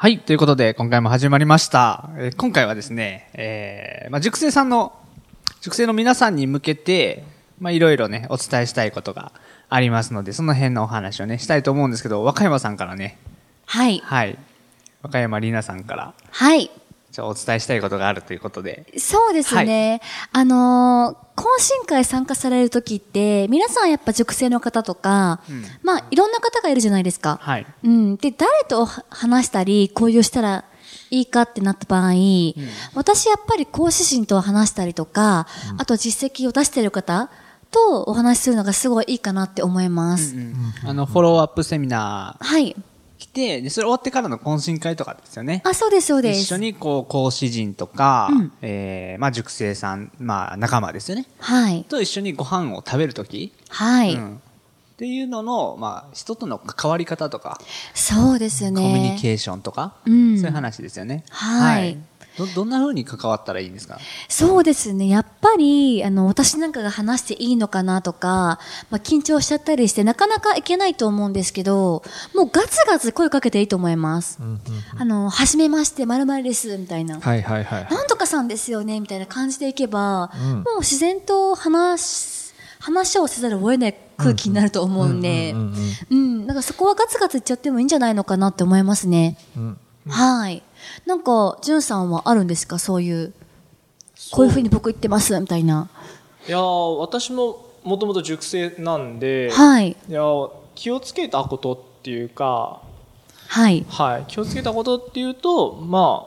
はい。ということで、今回も始まりました。えー今回はですね、えーまあ、塾生さんの、塾生の皆さんに向けて、まあ、いろいろね、お伝えしたいことがありますので、その辺のお話をね、したいと思うんですけど、和歌山さんからね、はい。はい。和歌山里奈さんから、はい。じゃあお伝えしたいことがあるということで、そうですね。あのー懇親会参加されるときって、皆さんやっぱ塾生の方とか、うんまあ、いろんな方がいるじゃないですか。はい。うん。で、誰と話したり、交流したらいいかってなった場合、私やっぱり講師陣と話したりとか、あと実績を出している方とお話しするのがすごいいいかなって思います。あの、フォローアップセミナはい。て、で、それ終わってからの懇親会とかですよね。あ、そうです、そうです。一緒にこう、講師陣とか、うんえーまあ、塾生さん、まあ、仲間ですよね。はい。と一緒にご飯を食べるとき、はい。うんっていうのの、まあ、人との関わり方とか、そうですよね。コミュニケーションとか、うんそういう話ですよね。はいど、どんな風に関わったらいいんですか？そうですね。やっぱり、あの、私なんかが話していいのかなとか、まあ、緊張しちゃったりして、なかなかいけないと思うんですけど、もうガツガツ声かけていいと思います。あの、はじめまして、まるです、みたいな。はいはいはい。なんとかさんですよね、みたいな感じでいけば、もう自然と話、話をせざるを得ない空気になると思うんで、うんうんうん、なんかそこはガツガツいっちゃってもいいんじゃないのかなって思いますね。うんはい。なんか、じゅんさんはあるんですか？そういう、こういうふうに僕言ってます、みたいな。いやー私ももともと塾生なんで、はい。いやー気をつけたことっていうか、はい。はい、気をつけたことっていうとま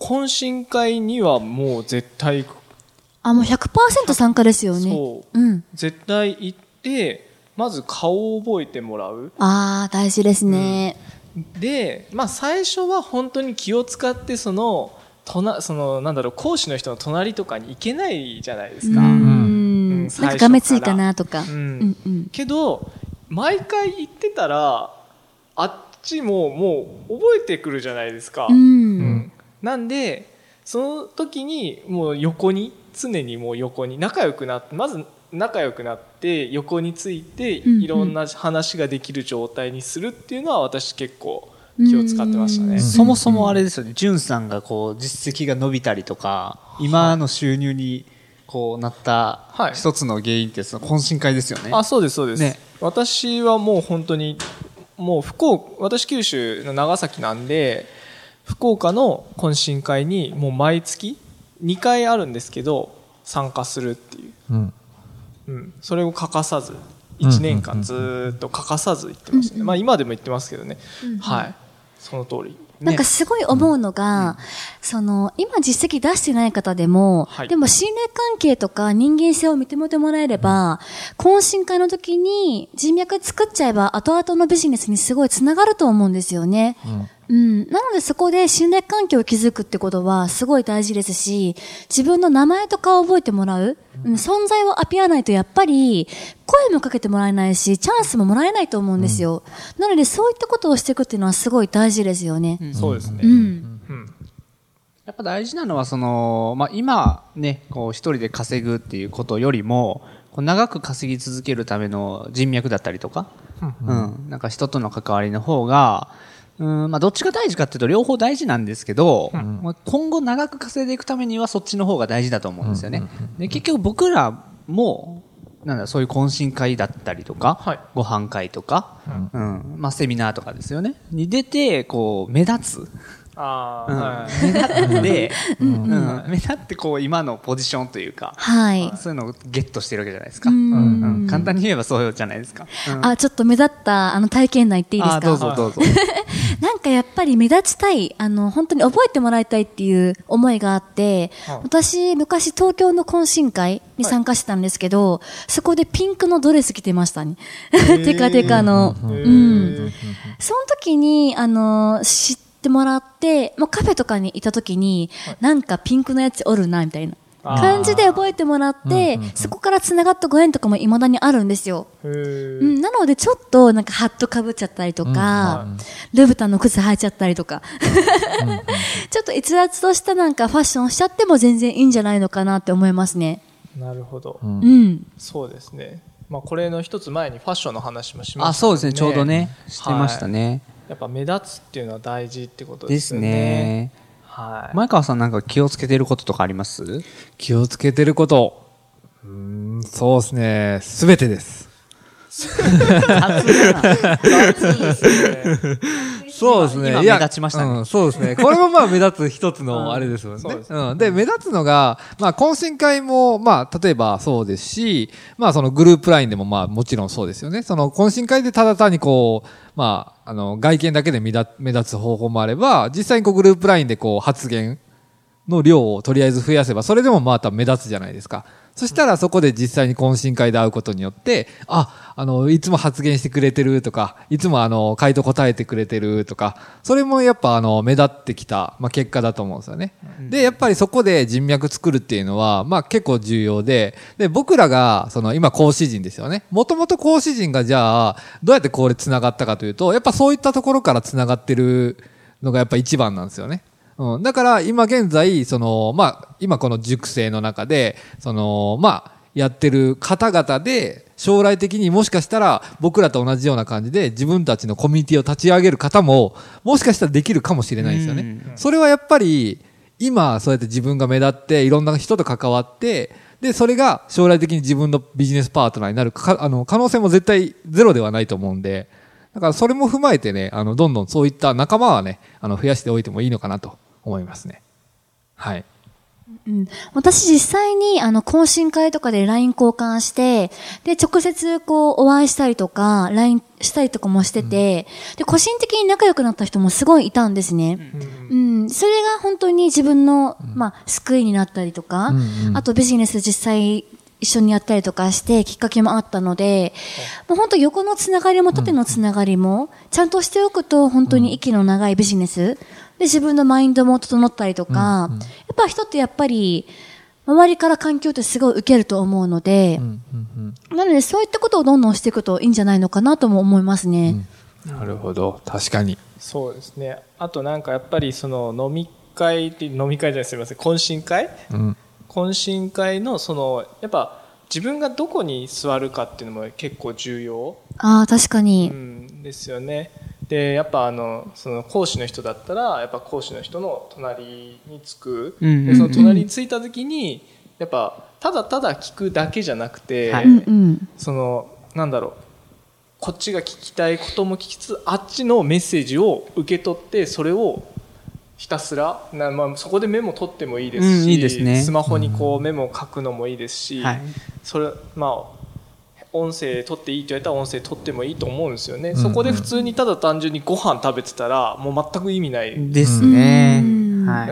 あ懇親会にはもう絶対あ、もう100%参加ですよね。そううん。絶対行ってまず顔を覚えてもらうああ、大事ですね。で、まあ、最初は本当に気を使ってその隣そのなんだろう講師の人の隣とかに行けないじゃないですか。うん。うんなんかがめついかなとか。ううんんうん。けど毎回行ってたらあっちももう覚えてくるじゃないですか。うん。うんなんでその時にもう横に常にもう横に仲良くなってまず仲良くなって横についていろんな話ができる状態にするっていうのは私結構気を使ってましたね。うん。そもそもあれですよね、じゅんさんがこう、実績が伸びたりとか、今の収入にこうなったはい。一つの原因ってその懇親会ですよね。あそうですそうです、ね。私はもう本当にもう福岡私九州の長崎なんで福岡の懇親会にもう毎月2回あるんですけど参加するっていう、うん。うん、それを欠かさず1年間ずーっと欠かさず行ってましたね、まあ今でも行ってますけどね、はい。その通り。なんかすごい思うのが、その、今実績出してない方でも、はい。でも信頼関係とか人間性を認めてもらえれば、懇親会の時に人脈作っちゃえば後々のビジネスにすごいつながると思うんですよね。うん。なのでそこで信頼関係を築くってことはすごい大事ですし、自分の名前とかを覚えてもらう、うん、存在をアピらないとやっぱり声もかけてもらえないし、チャンスももらえないと思うんですよ。なのでそういったことをしていくっていうのはすごい大事ですよね。そうですね、うん。うん。やっぱ大事なのはその、まあ、今ね、こう一人で稼ぐっていうことよりも、こう長く稼ぎ続けるための人脈だったりとか、うん、なんか人との関わりの方が、うん、まあどっちが大事かっていうと両方大事なんですけど、まあ今後長く稼いでいくためにはそっちの方が大事だと思うんですよね。で結局僕らも、なんだ、そういう懇親会だったりとか、はいご飯会とか、うん、まあセミナーとかですよね。に出て、こう、目立つ。ああ、うんはい目立って、うん目立ってこう今のポジションというか、はい。そういうのをゲットしてるわけじゃないですか。うんうん簡単に言えばそうじゃないですか。うんあ、ちょっと目立った、あの、体験談言っていいですあかどうぞどうぞ。なんかやっぱり目立ちたい、あの、本当に覚えてもらいたいっていう思いがあって、はい私、昔東京の懇親会に参加してたんですけど、そこでピンクのドレス着てましたね。テカテカの。うん。その時に、あの、知っってもらって、もうカフェとかにいた時に、なんかピンクのやつおるな、みたいな。感じで覚えてもらって、そこから繋がったご縁とかも未だにあるんですよ。うん、なのでちょっとなんかハットかぶっちゃったりとか、ルブタンの靴履いちゃったりとか、ちょっと逸脱としたなんかファッションしちゃっても全然いいんじゃないのかなって思いますね。なるほど、うん。そうですね。まあこれの一つ前にファッションの話もしましたもんあ、そうですね。ちょうどね、してましたね。やっぱ目立つっていうのは大事ってことでですすよねね。はい、前川さんなんか気をつけてることとかあります？気をつけてること。うーん、そうですね。すべてです。そうですね。今いや目立ちましたねうん、そうですね。これもまあ目立つ一つのあれですもんね。そうですうん。で、目立つのが、まあ懇親会も、まあ例えばそうですし、まあそのグループラインでもまあもちろんそうですよね。その懇親会でただ単にこう、まあ、あの、外見だけで目立目立つ方法もあれば、実際にこうグループラインでこう発言の量をとりあえず増やせば、それでもまた目立つじゃないですか。そしたらそこで実際に懇親会で会うことによって、あ、あの、いつも発言してくれてるとか、いつもあの、回答答えてくれてるとか、それもやっぱあの、目立ってきた、まあ、結果だと思うんですよね。で、やっぱりそこで人脈作るっていうのは、まあ、結構重要で、で、僕らが、その、今講師陣ですよね。もともと講師陣がじゃあ、どうやってこれ繋がったかというと、やっぱそういったところから繋がってるのがやっぱ一番なんですよね。うん。だから今現在、その、まあ、今この塾生の中で、その、まあ、やってる方々で、将来的にもしかしたら僕らと同じような感じで自分たちのコミュニティを立ち上げる方も、もしかしたらできるかもしれないですよね。それはやっぱり、今そうやって自分が目立っていろんな人と関わって、で、それが将来的に自分のビジネスパートナーになるか、あの、可能性も絶対ゼロではないと思うんで、だからそれも踏まえてね、あの、どんどんそういった仲間はね、あの、増やしておいてもいいのかなと思いますね。はい。うん、私実際にあの懇親会とかで LINE 交換して、で、直接こうお会いしたりとか、LINE したりとかもしてて、で、個人的に仲良くなった人もすごいいたんですね。うん、それが本当に自分の、まあ、救いになったりとか、あとビジネス実際一緒にやったりとかしてきっかけもあったので、もう本当横のつながりも縦のつながりも、ちゃんとしておくと本当に息の長いビジネス、で自分のマインドも整ったりとか、やっぱ人ってやっぱり、周りから環境ってすごい受けると思うので、なのでそういったことをどんどんしていくといいんじゃないのかなとも思いますね。なるほど。確かに。そうですねあとなんかやっぱりその飲み会って飲み会じゃないすみません懇親会？うん。懇親会のそのやっぱ自分がどこに座るかっていうのも結構重要、ああ、確かうに。ん、ですよねでやっぱあのその講師の人だったらやっぱ講師の人の隣につく、うんうんうんでその隣についた時にやっぱただただ聞くだけじゃなくて、はい。うんうん。そのなんだろう。こっちが聞きたいことも聞きつつあっちのメッセージを受け取ってそれをひたすらな、まあ、そこでメモ取ってもいいですし、うんいいですね。スマホにこうメモを書くのもいいですし、はい。それまあ音声取っていいと言われたら音声取ってもいいと思うんですよね、そこで普通にただ単純にご飯食べてたらもう全く意味ない、ですね。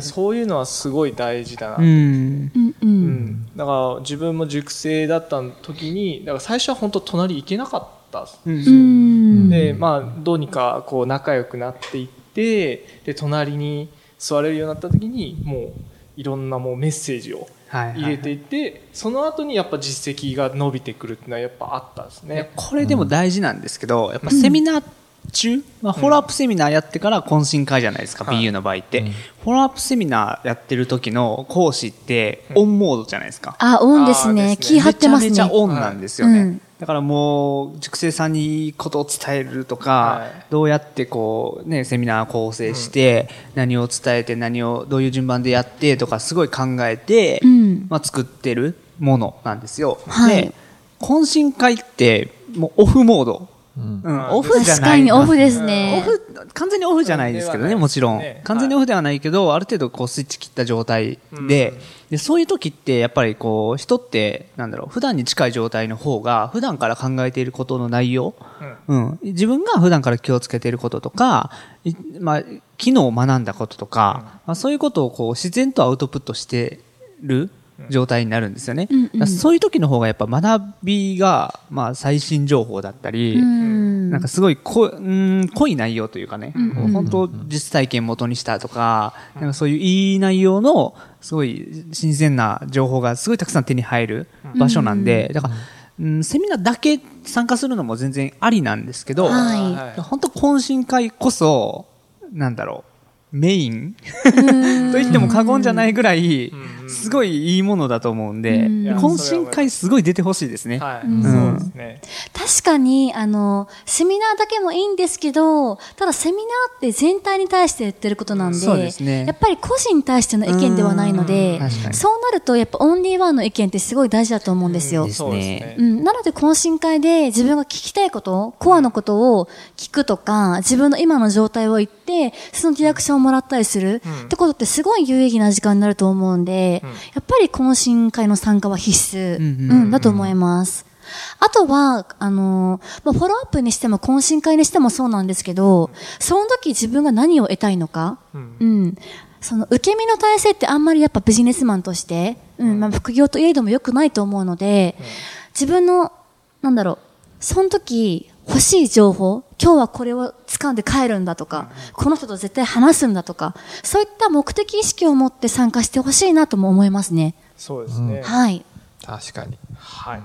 そういうのはすごい大事だな、うん。うんう。うんんだから自分も塾生だった時にだから最初は本当隣行けなかったですうんうん。でまあどうにかこう仲良くなっていってで隣に座れるようになった時にもういろんなもうメッセージをはいはい入れていって、その後にやっぱ実績が伸びてくるっていうのはやっぱあったんですね。これでも大事なんですけど、やっぱセミナー中、まあ、フォローアップセミナーやってから懇親会じゃないですか、はい BU の場合って、フォローアップセミナーやってる時の講師ってオンモードじゃないですか。あ、オンですね。ね気張ってますね。めちゃめちゃオンなんですよね。うんだからもう、塾生さんにいいことを伝えるとか、はいどうやってこう、ね、セミナー構成して、何を伝えて、何を、どういう順番でやってとか、すごい考えて、うんまあ、作ってるものなんですよ。はいで、懇親会って、もうオフモード。オフじゃ確な。い。かにオフですオね。フ、完全にオフじゃないですけどね、うんもちろん。完全にオフではないけど、ある程度こうスイッチ切った状態で、で、そういう時ってやっぱりこう、人って、なんだろう、普段に近い状態の方が、普段から考えていることの内容、うん、自分が普段から気をつけていることとか、いまあ、昨日学んだこととか、まあ、そういうことをこう、自然とアウトプットしてる状態になるんですよね。うんうん。そういう時の方がやっぱ学びが、まあ最新情報だったり、うん。なんかすごいこ、うん、濃い内容というかね、うんうん。本当実体験元にしたとか、なんかそういういい内容の、すごい新鮮な情報がすごいたくさん手に入る場所なんで、だから、うん、セミナーだけ参加するのも全然ありなんですけど、はい。はい。本当懇親会こそ、なんだろう、メイン？と言っても過言じゃないぐらい、すごいいいものだと思うんで、うん。懇親会すごい出てほしいですね。確かに、あの、セミナーだけもいいんですけど、ただセミナーって全体に対して言ってることなんで、ですね。やっぱり個人に対しての意見ではないのでそうなるとやっぱオンリーワンの意見ってすごい大事だと思うんですよ。なので懇親会で自分が聞きたいこと、コアのことを聞くとか、自分の今の状態を言って、そのリアクションをもらったりする、ってことってすごい有意義な時間になると思うんで、やっぱり懇親会の参加は必須、ううんんうん。だと思います。あとは、あのーまあ、フォローアップにしても懇親会にしてもそうなんですけど、その時自分が何を得たいのか、うん。その受け身の体制ってあんまりやっぱビジネスマンとして、うん、まあ、副業といえども良くないと思うので、自分の、なんだろう、その時欲しい情報、今日はこれを掴んで帰るんだとか、この人と絶対話すんだとか、そういった目的意識を持って参加してほしいなとも思いますね。そうですね。はい。確かに。はい。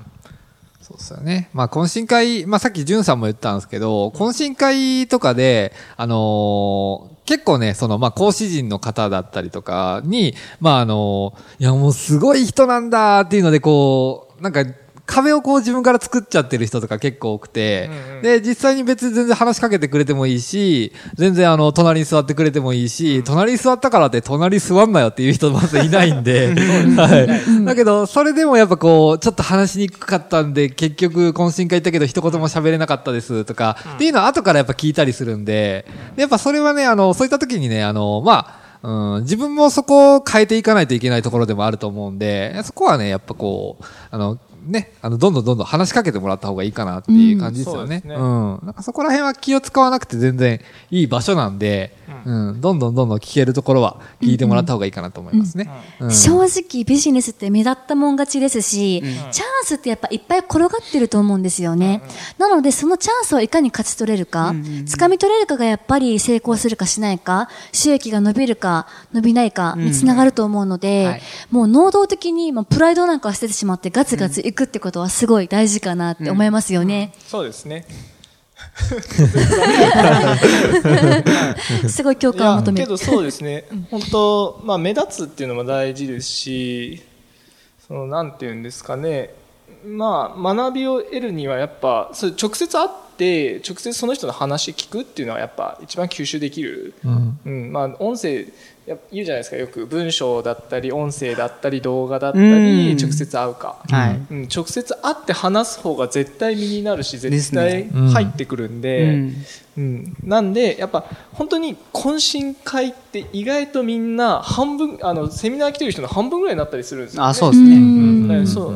そうですよね。まあ、懇親会、まあ、さっきじゅんさんも言ったんですけど、懇親会とかで、あのー結構ね、その、まあ、講師陣の方だったりとかに、まあ、あのーいや、もうすごい人なんだっていうので、こう、なんか、壁をこう自分から作っちゃってる人とか結構多くて、うんうん。で、実際に別に全然話しかけてくれてもいいし、全然あの、隣に座ってくれてもいいし、隣に座ったからって隣座んなよっていう人まずいないんで、はい。だけど、それでもやっぱこう、ちょっと話しにくかったんで、結局懇親会行ったけど一言も喋れなかったですとか、っていうのは後からやっぱ聞いたりするんで、でやっぱそれはね、あの、そういった時にね、あの、まあ、うん、自分もそこを変えていかないといけないところでもあると思うんで、そこはね、やっぱこう、あの、ね、あの、どんどんどんどん話しかけてもらった方がいいかなっていう感じですよね。うんね。うん。なんかそこら辺は気を使わなくて全然いい場所なんで、うん、どんどんどんどん聞けるところは聞いてもらった方がいいかなと思いますね。うん。正直ビジネスって目立ったもん勝ちですし、チャンスってやっぱいっぱい転がってると思うんですよね。なのでそのチャンスをいかに勝ち取れるか、掴み取れるかがやっぱり成功するかしないか、収益が伸びるか伸びないかにつながると思うので、はい。もう能動的にもうプライドなんかは捨ててしまってガツガツいくってことはすごい大事かなって思いますよね。そうですね。すごい共感を求める。けどそうですね。本当まあ目立つっていうのも大事ですし、そのなんていうんですかね。まあ学びを得るにはやっぱそれ直接会って直接その人の話聞くっていうのはやっぱ一番吸収できる。うんうん、まあ音声や言うじゃないですか。よく文章だったり音声だったり動画だったりうん。直接会うか。はい。うん、直接会って話す方が絶対身になるし絶対入ってくるんで、うん。うん、なんでやっぱ本当に懇親会って意外とみんな半分あのセミナー来てる人の半分ぐらいになったりするんですよ、ね、あ、そうですね。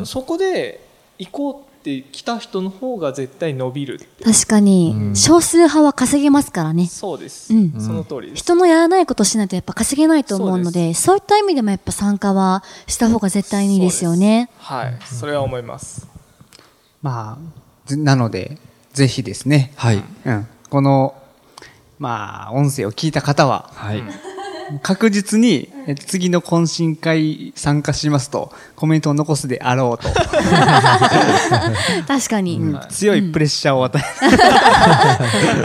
うそこで行こうって来た人の方が絶対伸びる確かに、うん少数派は稼げますからね。そうです、うんその通りです人のやらないことをしないとやっぱ稼げないと思うので、そういった意味でもやっぱ参加はした方が絶対にいいですよね。はいそれは思いますまあ、ずなので、ぜひですね。はい。うん。この、まあ、音声を聞いた方は、はい。確実にえ次の懇親会参加しますと、コメントを残すであろうと、確かに、強いプレッシャーを与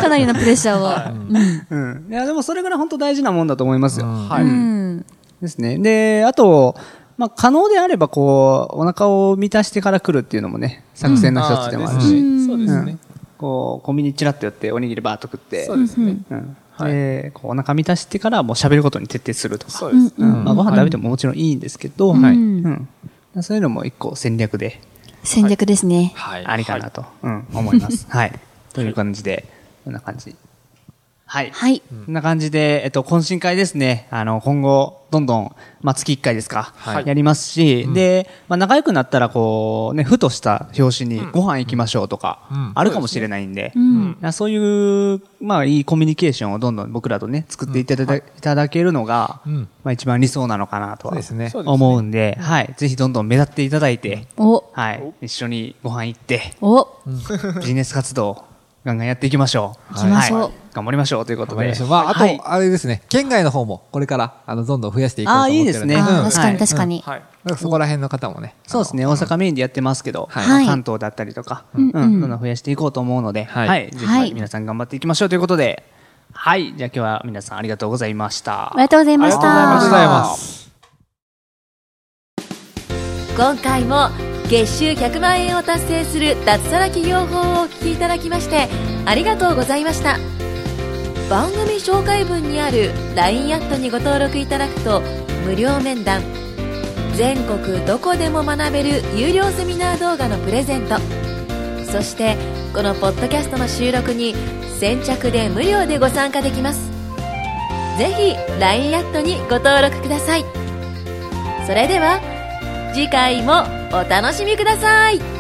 かなりのプレッシャーを。うん。え、うん。いや、でもそれぐらい本当大事なもんだと思いますよ。うん。はい、うん。ですね。で、あと、まあ、可能であれば、こう、お腹を満たしてから来るっていうのもね、作戦の一つでもあるし、そうですね、こう、コンビニチラッと寄って、おにぎりバーっと食って、そうですね、うん。はいで、こう、お腹満たしてからもう喋ることに徹底するとか。そうです、うんまあ、ご飯食べてももちろんいいんですけど、んはい。うん。そういうのも一個戦略で戦略ですね。はい。ありかなと、うん、思います。はい。という感じで、こんな感じ。はい。はい。こんな感じで、えっと、懇親会ですね。あの、今後、どんどん、まあ、月1回ですか。はいやりますし、で、まあ、仲良くなったら、こう、ね、ふとした表紙に、ご飯行きましょうとか、うんあるかもしれないんで、うん。あそういう、まあ、いいコミュニケーションをどんどん僕らとね、作っていただ,、いただけるのが、うんまあ、一番理想なのかなとはそうですねそうですね思うんで、はい。ぜひどんどん目立っていただいて、お、はい。一緒にご飯行って、お、ビジネス活動、ガンガンやっていきましょう。行きましょう。はい。頑張りましょうということで。まあ、あはい。と、あれですね、県外の方も、これから、あの、どんどん増やしていこうと思ってるんあいいですね。うん。確かにはい確かに。はい。なんかそこら辺の方もね。そうですね、大阪メインでやってますけど、はい。関東だったりとか、うんうん。うんどんどん増やしていこうと思うので、ははい。い、ぜはいひ皆さん頑張っていきましょうということで、はい、じゃあ今日は皆さんありがとうございました。あり。がとうございました。ありがとうございます。今回も月収100万円を達成する脱サラ企業法をお聞きいただきましてありがとうございました。番組紹介文にある LINE アットにご登録いただくと無料面談全国どこでも学べる有料セミナー動画のプレゼントそしてこのポッドキャストの収録に先着で無料でご参加できます。ぜひ LINE アットにご登録ください。それでは次回もお楽しみください。